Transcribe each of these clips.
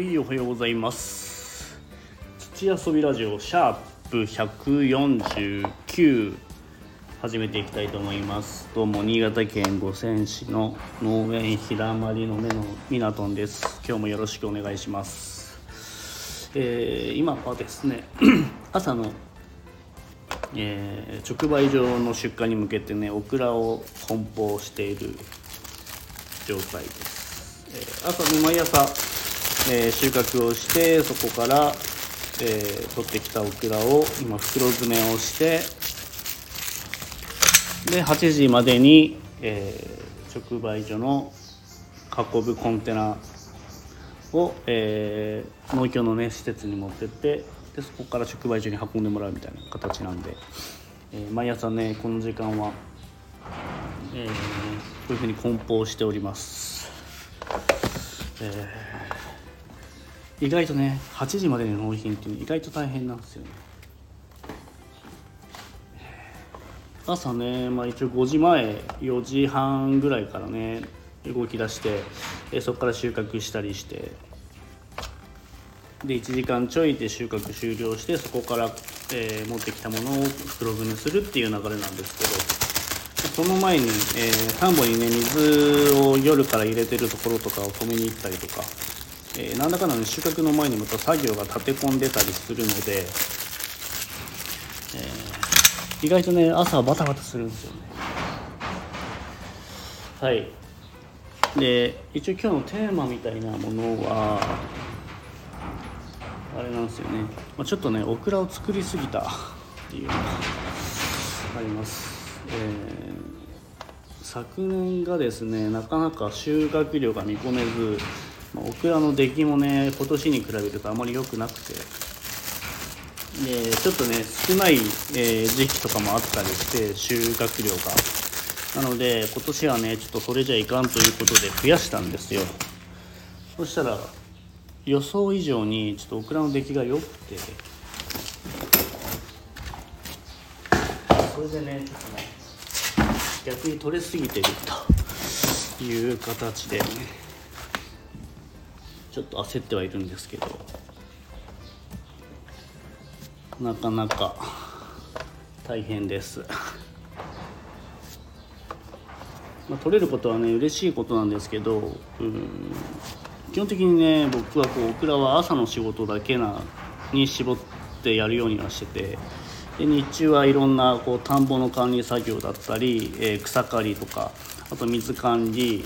はいおはようございます。土遊びラジオシャープ149始めていきたいと思います。どうも新潟県五泉市の農園ひだまりの目のみなとんです。今日もよろしくお願いします。えー、今はですね 朝のえー、直売所の出荷に向けてねオクラを梱包している状態です、えー、朝ね毎朝、え、収穫をしてそこから、え取ってきたオクラを今袋詰めをしてで8時までに、え直売所の運ぶコンテナを、え農協のね施設に持ってってでそこから直売所に運んでもらうみたいな形なんで、えー、毎朝ねこの時間は、えー、こういうふうに梱包しております、えー、意外とね8時までの納品っていうの意外と大変なんですよね。朝ね、まあ、一応5時前4時半ぐらいからね動き出して、えそこから収穫したりしてで1時間ちょいで収穫終了してそこから、えー、持ってきたものを袋詰めするっていう流れなんですけどその前に、えー、田んぼにね水を夜から入れてるところとかを止めに行ったりとか、えー、なんだかんだね収穫の前にまた作業が立て込んでたりするので、えー、意外とね朝はバタバタするんですよね。はい。で一応今日のテーマみたいなものはあれなんですよね、まあ、ちょっとねオクラを作りすぎたっていうのがあります、えー、昨年がですねなかなか収穫量が見込めず、オクラの出来もね今年に比べるとあまり良くなくて。でちょっとね少ない、えー、時期とかもあったりして収穫量が。なので今年はねちょっとそれじゃいかんということで増やしたんですよ。そしたら予想以上にちょっとオクラの出来が良くて。それでねちょっとね逆に取れすぎてるという形でね。ちょっと焦ってはいるんですけど。なかなか大変です。まあ、取れることはね嬉しいことなんですけどうん。基本的にね僕はこうオクラは朝の仕事だけなに絞ってやるようにはしててで日中はいろんなこう田んぼの管理作業だったり、えー、草刈りとかあと水管理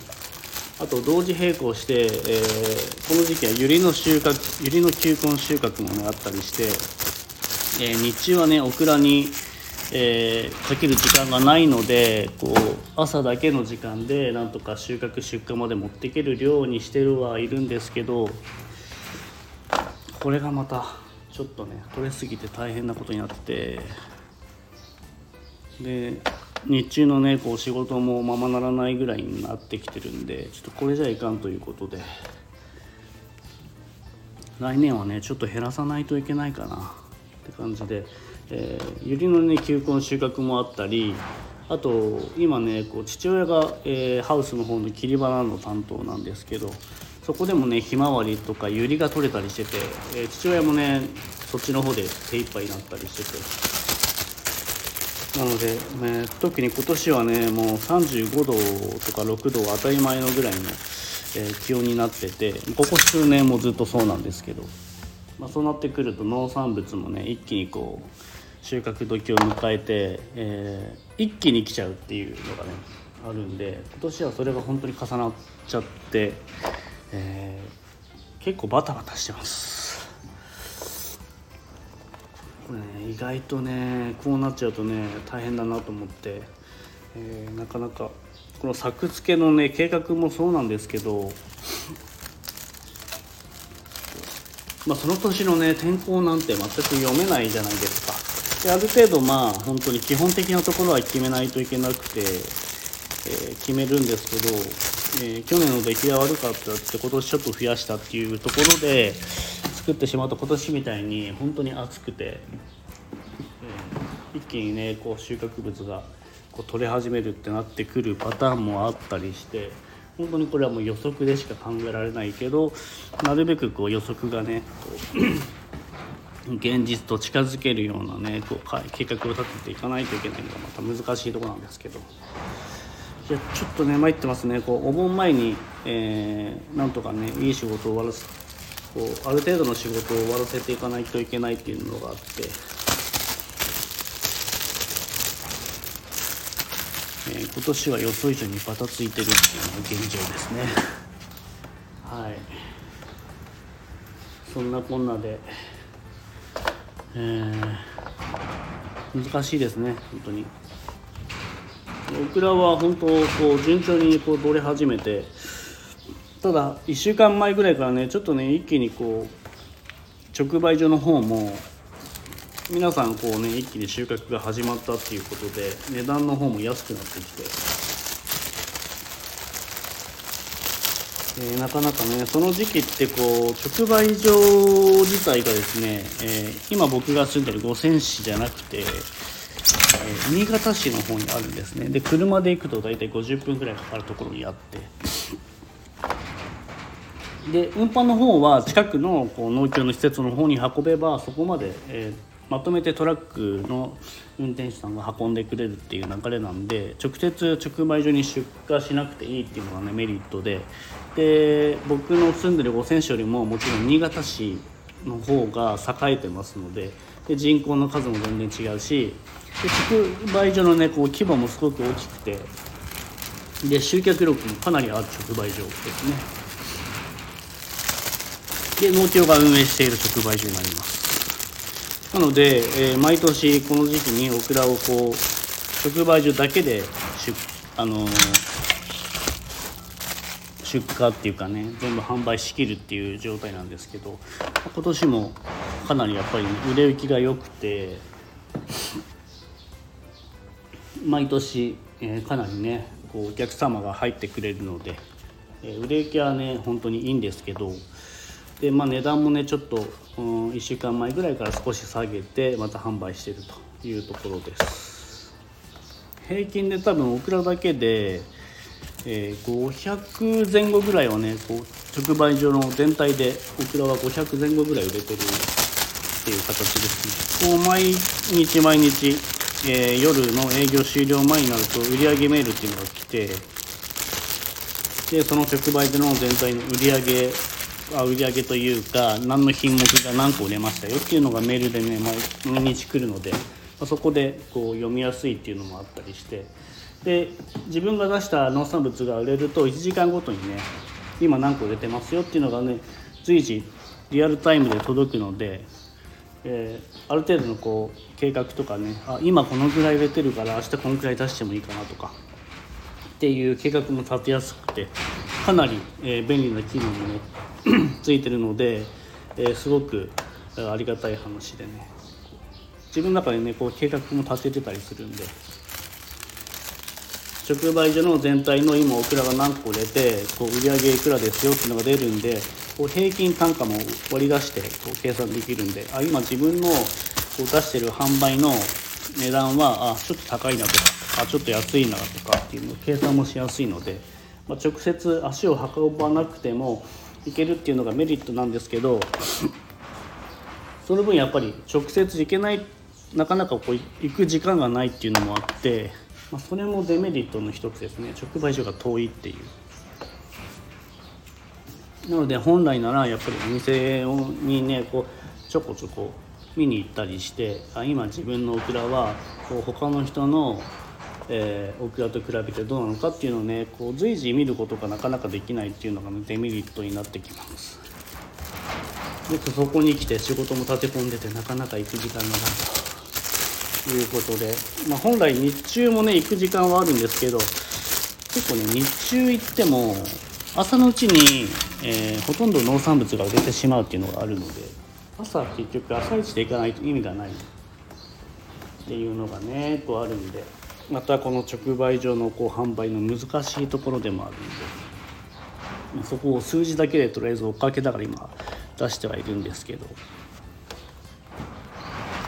あと同時並行して、えー、この時期はユリの収穫ユリの球根収穫もねあったりして、えー、日中はねオクラにえー、かける時間がないのでこう朝だけの時間でなんとか収穫出荷まで持っていける量にしてるはいるんですけどこれがまたちょっとね取れすぎて大変なことになってで日中のねこう仕事もままならないぐらいになってきてるんでちょっとこれじゃいかんということで。来年はねちょっと減らさないといけないかな。って感じで。えー、ユリのね球根収穫もあったりあと今ねこう父親が、えー、ハウスの方の切り花の担当なんですけどそこでもねひまわりとかユリが取れたりしてて、えー、父親もねそっちの方で手一杯になったりしてて。なので、ね、特に今年はねもう35度とか6度は当たり前のぐらいの、え、気温になっててここ数年もずっとそうなんですけど、まあ、そうなってくると農産物もね一気にこう収穫時を迎えて、えー、一気に来ちゃうっていうのがねあるんで今年はそれが本当に重なっちゃって、えー、結構バタバタしてます。これね意外とねこうなっちゃうとね大変だなと思って、えー、なかなかこの作付けのね計画もそうなんですけどまあ、その年のね天候なんて全く読めないじゃないですか。である程度まあ本当に基本的なところは決めないといけなくて、えー、決めるんですけど、えー、去年の出来が悪かったって今年ちょっと増やしたっていうところで作ってしまうと今年みたいに本当に暑くて、えー、一気にねこう収穫物がこう取れ始めるってなってくるパターンもあったりして本当にこれはもう予測でしか考えられないけどなるべくこう予測がね 現実と近づけるようなねこう計画を立てていかないといけないのがまた難しいとこなんですけど。いやちょっとね参ってますね。こうお盆前に、えー、なんとかねいい仕事を終わらせこうある程度の仕事を終わらせていかないといけないっていうのがあって、えー、今年は予想以上にバタついてるっていうのが現状ですね。はい。そんなこんなで、えー、難しいですね本当に。オクラは本当こう順調にこう取れ始めてただ1週間前ぐらいからねちょっとね一気にこう直売所の方も皆さんこうね一気に収穫が始まったっていうことで値段の方も安くなってきて、えー、なかなかねその時期ってこう直売所自体がですね、えー、今僕が住んでる五泉市じゃなくてえ新潟市の方にあるんですね。で車で行くと大体50分ぐらいかかるところにあって。で運搬の方は近くのこう農協の施設の方に運べばそこまで、えー、まとめてトラックの運転手さんが運んでくれるっていう流れなんで直接直売所に出荷しなくていいっていうのがねメリットで。で僕の住んでる五泉市よりももちろん新潟市の方が栄えてますのでで人口の数も全然違うしで直売所のねこう規模もすごく大きくてで集客力もかなりある直売所ですね。で農協が運営している直売所になります。なので、えー、毎年この時期にオクラをこう直売所だけで出あのー、出荷っていうかね全部販売しきるっていう状態なんですけど今年もかなりやっぱり、売れ行きが良くて毎年、えー、かなりねこうお客様が入ってくれるので、えー、売れ行きはね本当にいいんですけどで、まあ、値段もねちょっと、うん、1週間前ぐらいから少し下げてまた販売してるというところです。平均で多分オクラだけで、えー、500前後ぐらいはねこう直売所の全体でオクラは500前後ぐらい売れてるっていう形ですね。こう毎日毎日えー、夜の営業終了前になると売上メールっていうのが来てでその直売所の全体の売り上あ売り上げというか何の品目が何個売れましたよっていうのがメールでね毎日来るので、まあ、そこでこう読みやすいっていうのもあったりしてで自分が出した農産物が売れると1時間ごとにね今何個売れてますよっていうのがね随時リアルタイムで届くのでえー、ある程度のこう計画とかねあ今このぐらい売れてるから明日このくらい出してもいいかなとかっていう計画も立てやすくてかなり、え、便利な機能もね ついてるので、え、すごくありがたい話でね。自分の中でねこう計画も立ててたりするんで。直売所の全体の今オクラが何個売れてこう売上いくらですよっていうのが出るんでこう平均単価も割り出してこう計算できるんで。あ今自分のこう出してる販売の値段はあちょっと高いなとかあちょっと安いなとかっていうのを計算もしやすいので、まあ、直接足を運ばなくてもいけるっていうのがメリットなんですけどその分やっぱり直接行けないなかなかこう行く時間がないっていうのもあって、まあ、それもデメリットの一つですね直売所が遠いっていう。なので本来ならやっぱりお店にねこうちょこちょこ見に行ったりしてあ今自分のオクラはこう他の人の、えー、オクラと比べてどうなのかっていうのをねこう随時見ることがなかなかできないっていうのが、ね、デメリットになってきます。でそこに来て仕事も立て込んでてなかなか行く時間がないということで、まあ、本来日中もね行く時間はあるんですけど結構ね日中行っても朝のうちに、えー、ほとんど農産物が売れてしまうっていうのがあるので朝結局朝一で行かないと意味がないっていうのがねこうあるんで。またこの直売所のこう販売の難しいところでもあるんで、そこを数字だけでとりあえず追っかけながら今出してはいるんですけど。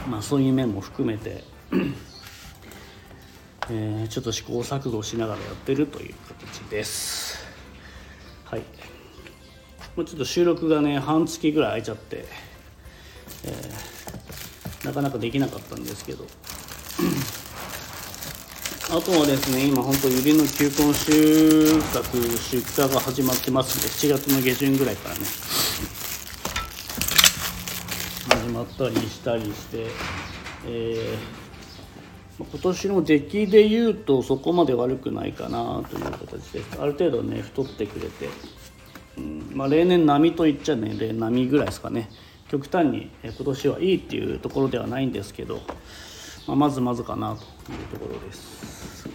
まあそういう面も含めてえ、ちょっと試行錯誤しながらやってるという形です。はい。もうちょっと収録がね半月ぐらい空いちゃって、えー、なかなかできなかったんですけど。あとはですね今本当ゆりの球根収穫出荷が始まってますんで7月の下旬ぐらいからね。始まったりしたりして、えー、今年の出来で言うとそこまで悪くないかなという形です。ある程度ね太ってくれて、うんまあ、例年並みと言っちゃね例並みぐらいですかね。極端に今年はいいっていうところではないんですけどまあ、まずまずかなと。いうところです。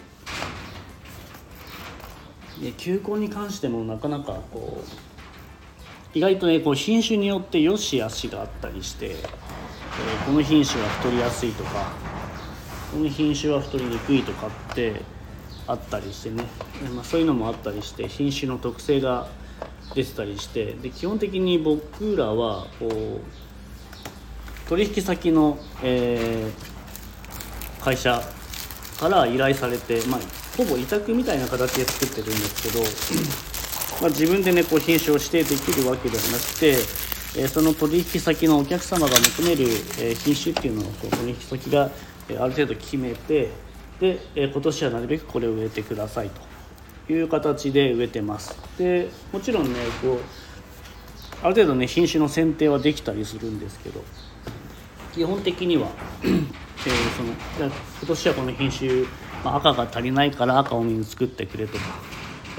で球根に関してもなかなかこう意外とねこう品種によって良し悪しがあったりして、えー、この品種は太りやすいとかこの品種は太りにくいとかってあったりしてね、まあ、そういうのもあったりして品種の特性が出てたりしてで基本的に僕らはこう取引先の、えー、会社から依頼されて、まあ、ほぼ委託みたいな形で作ってるんですけど、まあ、自分でねこう品種を指定できるわけではなくて、えー、その取引先のお客様が求める、えー、品種っていうのをこう取引先が、えー、ある程度決めてで、えー、今年はなるべくこれを植えてくださいという形で植えてます。でもちろんねこうある程度ね品種の選定はできたりするんですけど基本的にはえー、その今年はこの品種、まあ、赤が足りないから赤多めに作ってくれとか、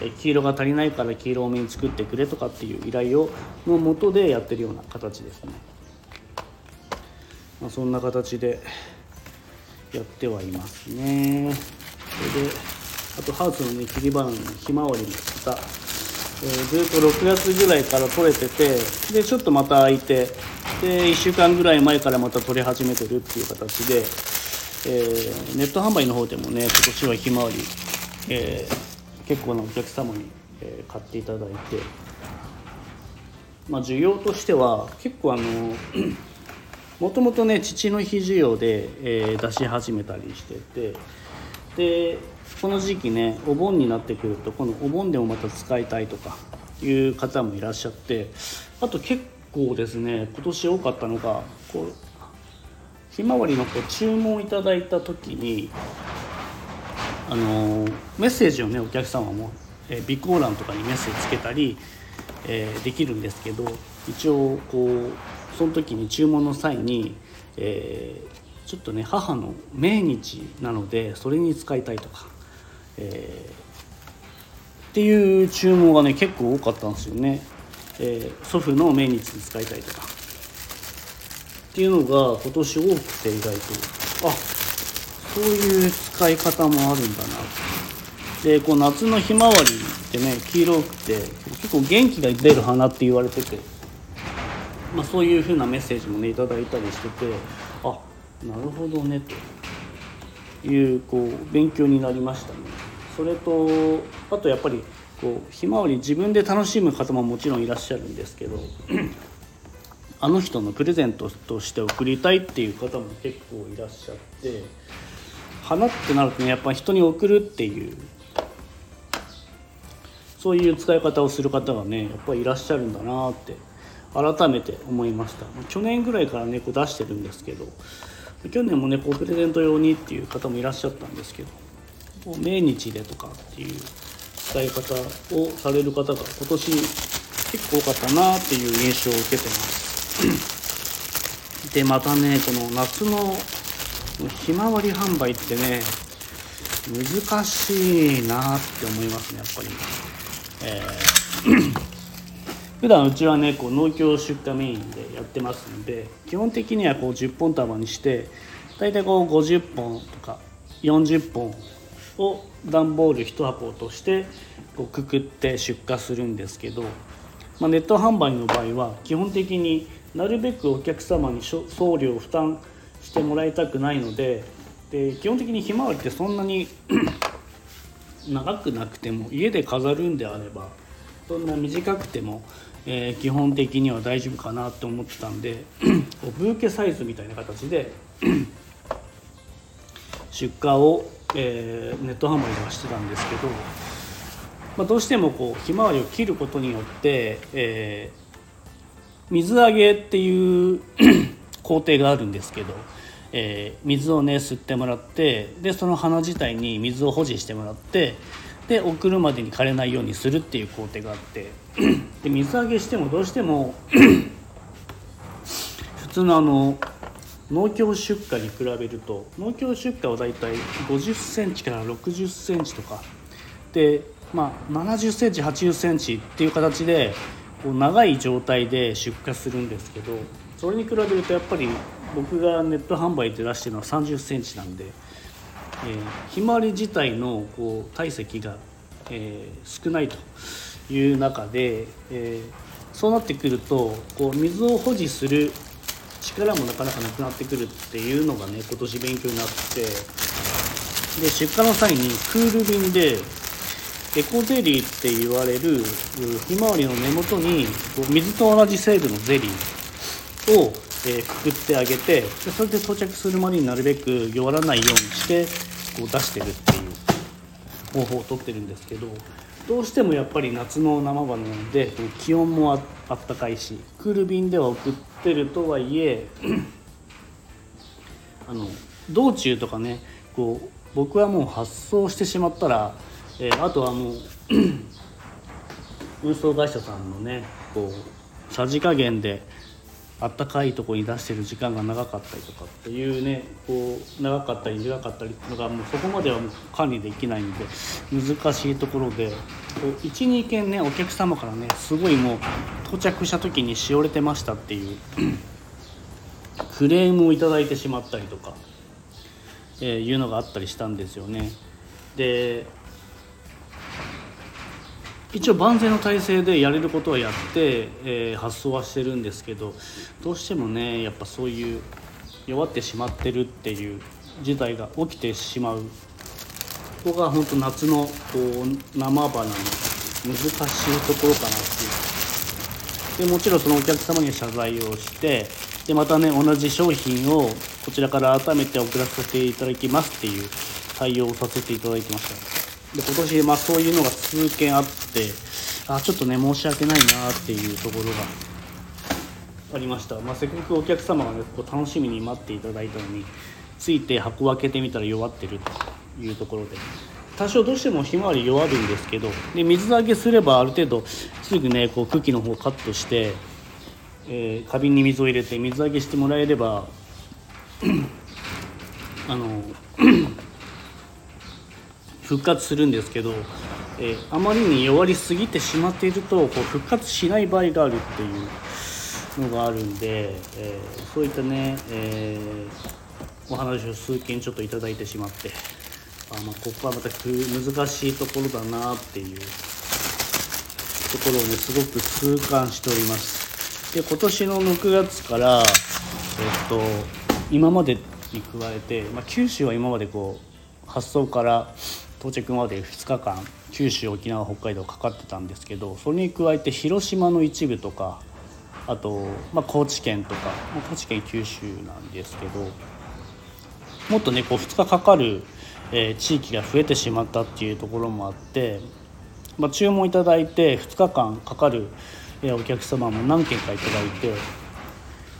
えー、黄色が足りないから黄色多めに作ってくれとかっていう依頼をのもとでやってるような形ですね、まあ、そんな形でやってはいますね。それであとハウスのね切り花のひまわりもまた、えー、ずっと6月ぐらいから取れててでちょっとまた空いてで1週間ぐらい前からまた取り始めてるっていう形で、えー、ネット販売の方でもね今年はひまわり、えー、結構なお客様に、え、買っていただいて、まあ、需要としては結構あの もともとね父の日需要で、え、出し始めたりしててでこの時期ねお盆になってくるとこのお盆でもまた使いたいとかいう方もいらっしゃってあと結構ですね今年多かったのがこうひまわりのこう注文いただいた時にあのメッセージをねお客様も、え、備考欄とかにメッセージつけたり、えー、できるんですけど一応こうその時に注文の際に、えー、ちょっとね母の命日なのでそれに使いたいとか、えー、っていう注文がね結構多かったんですよね。えー、祖父の命日に使いたいとか。っていうのが今年多くて意外と。あそういう使い方もあるんだな。でこう夏のひまわりってね黄色くて結構元気が出る花って言われてて、まあ、そういうふうなメッセージもねいただいたりしててなるほどねというこう勉強になりましたね。それとあとやっぱりこうひまわり自分で楽しむ方ももちろんいらっしゃるんですけど あの人のプレゼントとして贈りたいっていう方も結構いらっしゃって花ってなるとねやっぱ人に贈るっていうそういう使い方をする方がねやっぱりいらっしゃるんだなって改めて思いました去年ぐらいから猫、出してるんですけど去年もねこうプレゼント用にっていう方もいらっしゃったんですけど命日でとかっていう使い方をされる方が今年結構多かったなっていう印象を受けてます。でまたねこの夏のひまわり販売ってね難しいなって思いますねやっぱり、えー、普段うちはねこう農協出荷メインでやってますので基本的にはこう10本束にして大体こう50本とか40本を段ボール1箱としてこうくくって出荷するんですけど、まあ、ネット販売の場合は基本的になるべくお客様に送料を負担してもらいたくないのでで基本的にひまわりってそんなに 長くなくても家で飾るんであればそんな短くても、えー、基本的には大丈夫かなと思ってたんで ブーケサイズみたいな形で 出荷をえー、ネット販売ではしてたんですけどまあ、どうしてもこうひまわりを切ることによって、えー、水揚げっていう 工程があるんですけど、え、水をね吸ってもらってでその花自体に水を保持してもらってで送るまでに枯れないようにするっていう工程があってで水揚げしてもどうしても 普通のあの農協出荷に比べると農協出荷はだいたい50センチから60センチとか。でまあ70センチ80センチっていう形でこう長い状態で出荷するんですけどそれに比べるとやっぱり僕がネット販売で出してるのは30センチなんで、えー、ひまわり自体のこう体積が、えー、少ないと。いう中で、えー、そうなってくるとこう水を保持する力もなかなかなくなってくるっていうのがね今年勉強になってで出荷の際にクール便でエコゼリーって言われるひまわりの根元にこう水と同じ成分のゼリーを、え、くくってあげてそれで到着するまでになるべく弱らないようにしてこう出してるっていう方法をとってるんですけどどうしてもやっぱり夏の生花なので気温もあったかいしクール便では送ってるとはいえ あの道中とかねこう僕はもう発送してしまったら、えー、あとはもう 運送会社さんのねこうさじ加減であったかいとこに出してる時間が長かったりとかっていうねこう長かったり短かったりとかもうそこまではもう管理できないんで難しいところで12件ねお客様からねすごいもう到着した時にしおれてましたっていう クレームを頂いてしまったりとか、えー、いうのがあったりしたんですよね。で一応万全の体制でやれることはやって、えー、発送はしてるんですけどどうしてもねやっぱそういう弱ってしまってるっていう事態が起きてしまうここが本当夏のこう生花の難しいところかなっていう。でもちろんそのお客様に謝罪をしてでまたね同じ商品をこちらから改めて送らせていただきますっていう対応をさせていただいてました。で今年まあそういうのが数件あってあちょっとね申し訳ないなっていうところがありました、まあ、せっかくお客様がねこう楽しみに待っていただいたのについて箱を開けてみたら弱ってるというところで多少どうしてもひまわり弱るんですけどで水揚げすればある程度すぐねこう茎の方をカットして、えー、花瓶に水を入れて水揚げしてもらえれば あの復活するんですけど、えー、あまりに弱りすぎてしまっているとこう復活しない場合があるっていうのがあるんで、えー、そういったね、えー、お話を数件ちょっと頂いてしまってあ、まあ、ここはまた難しいところだなっていうところをねすごく痛感しております。で今年の6月からえっと今までに加えて、まあ、九州は今までこう発送から到着まで2日間九州沖縄北海道かかってたんですけどそれに加えて広島の一部とかあと、まあ、高知県とか、まあ、高知県九州なんですけどもっとねこう2日かかる、えー、地域が増えてしまったっていうところもあって、まあ、注文いただいて2日間かかる、えー、お客様も何件かいただいて、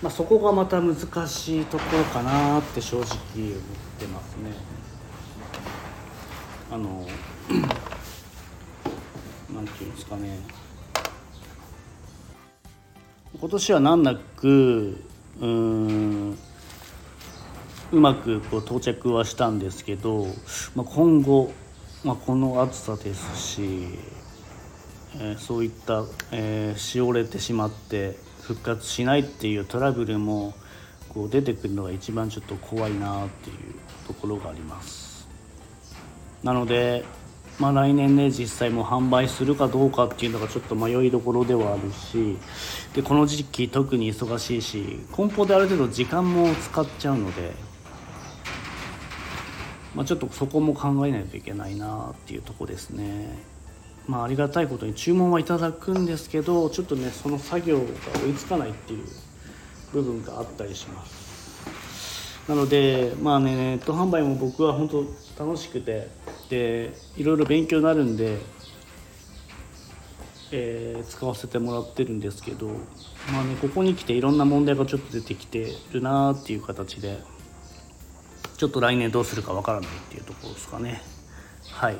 まあ、そこがまた難しいところかなって正直思ってますね。あの なんていうんですかね今年は難なくうんうまくこう到着はしたんですけど、まあ、今後、まあ、この暑さですし、えー、そういった、えー、しおれてしまって復活しないっていうトラブルもこう出てくるのが一番ちょっと怖いなっていうところがあります。なので、まあ、来年ね実際も販売するかどうかっていうのがちょっと迷いどころではあるしでこの時期特に忙しいし梱包である程度時間も使っちゃうので、まあ、ちょっとそこも考えないといけないなっていうとこですね。まあ、ありがたいことに注文はいただくんですけどちょっとねその作業が追いつかないっていう部分があったりしますなのでまあねネット販売も僕は本当楽しくてでいろいろ勉強になるんでえー、使わせてもらってるんですけどまあねここに来ていろんな問題がちょっと出てきてるなーっていう形でちょっと来年どうするかわからないっていうところですかね。はい。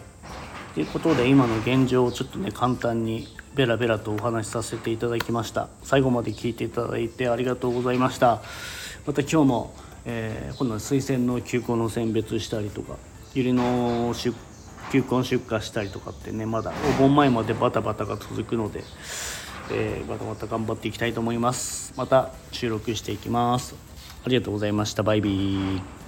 ということで今の現状をちょっとね簡単にベラベラとお話しさせていただきました。最後まで聞いていただいてありがとうございました。また今日も、えー、今度は水仙の球根の選別したりとかユリの球根出荷したりとかってねまだお盆前までバタバタが続くので、えー、またまた頑張っていきたいと思います。また収録していきます。ありがとうございました。バイビー。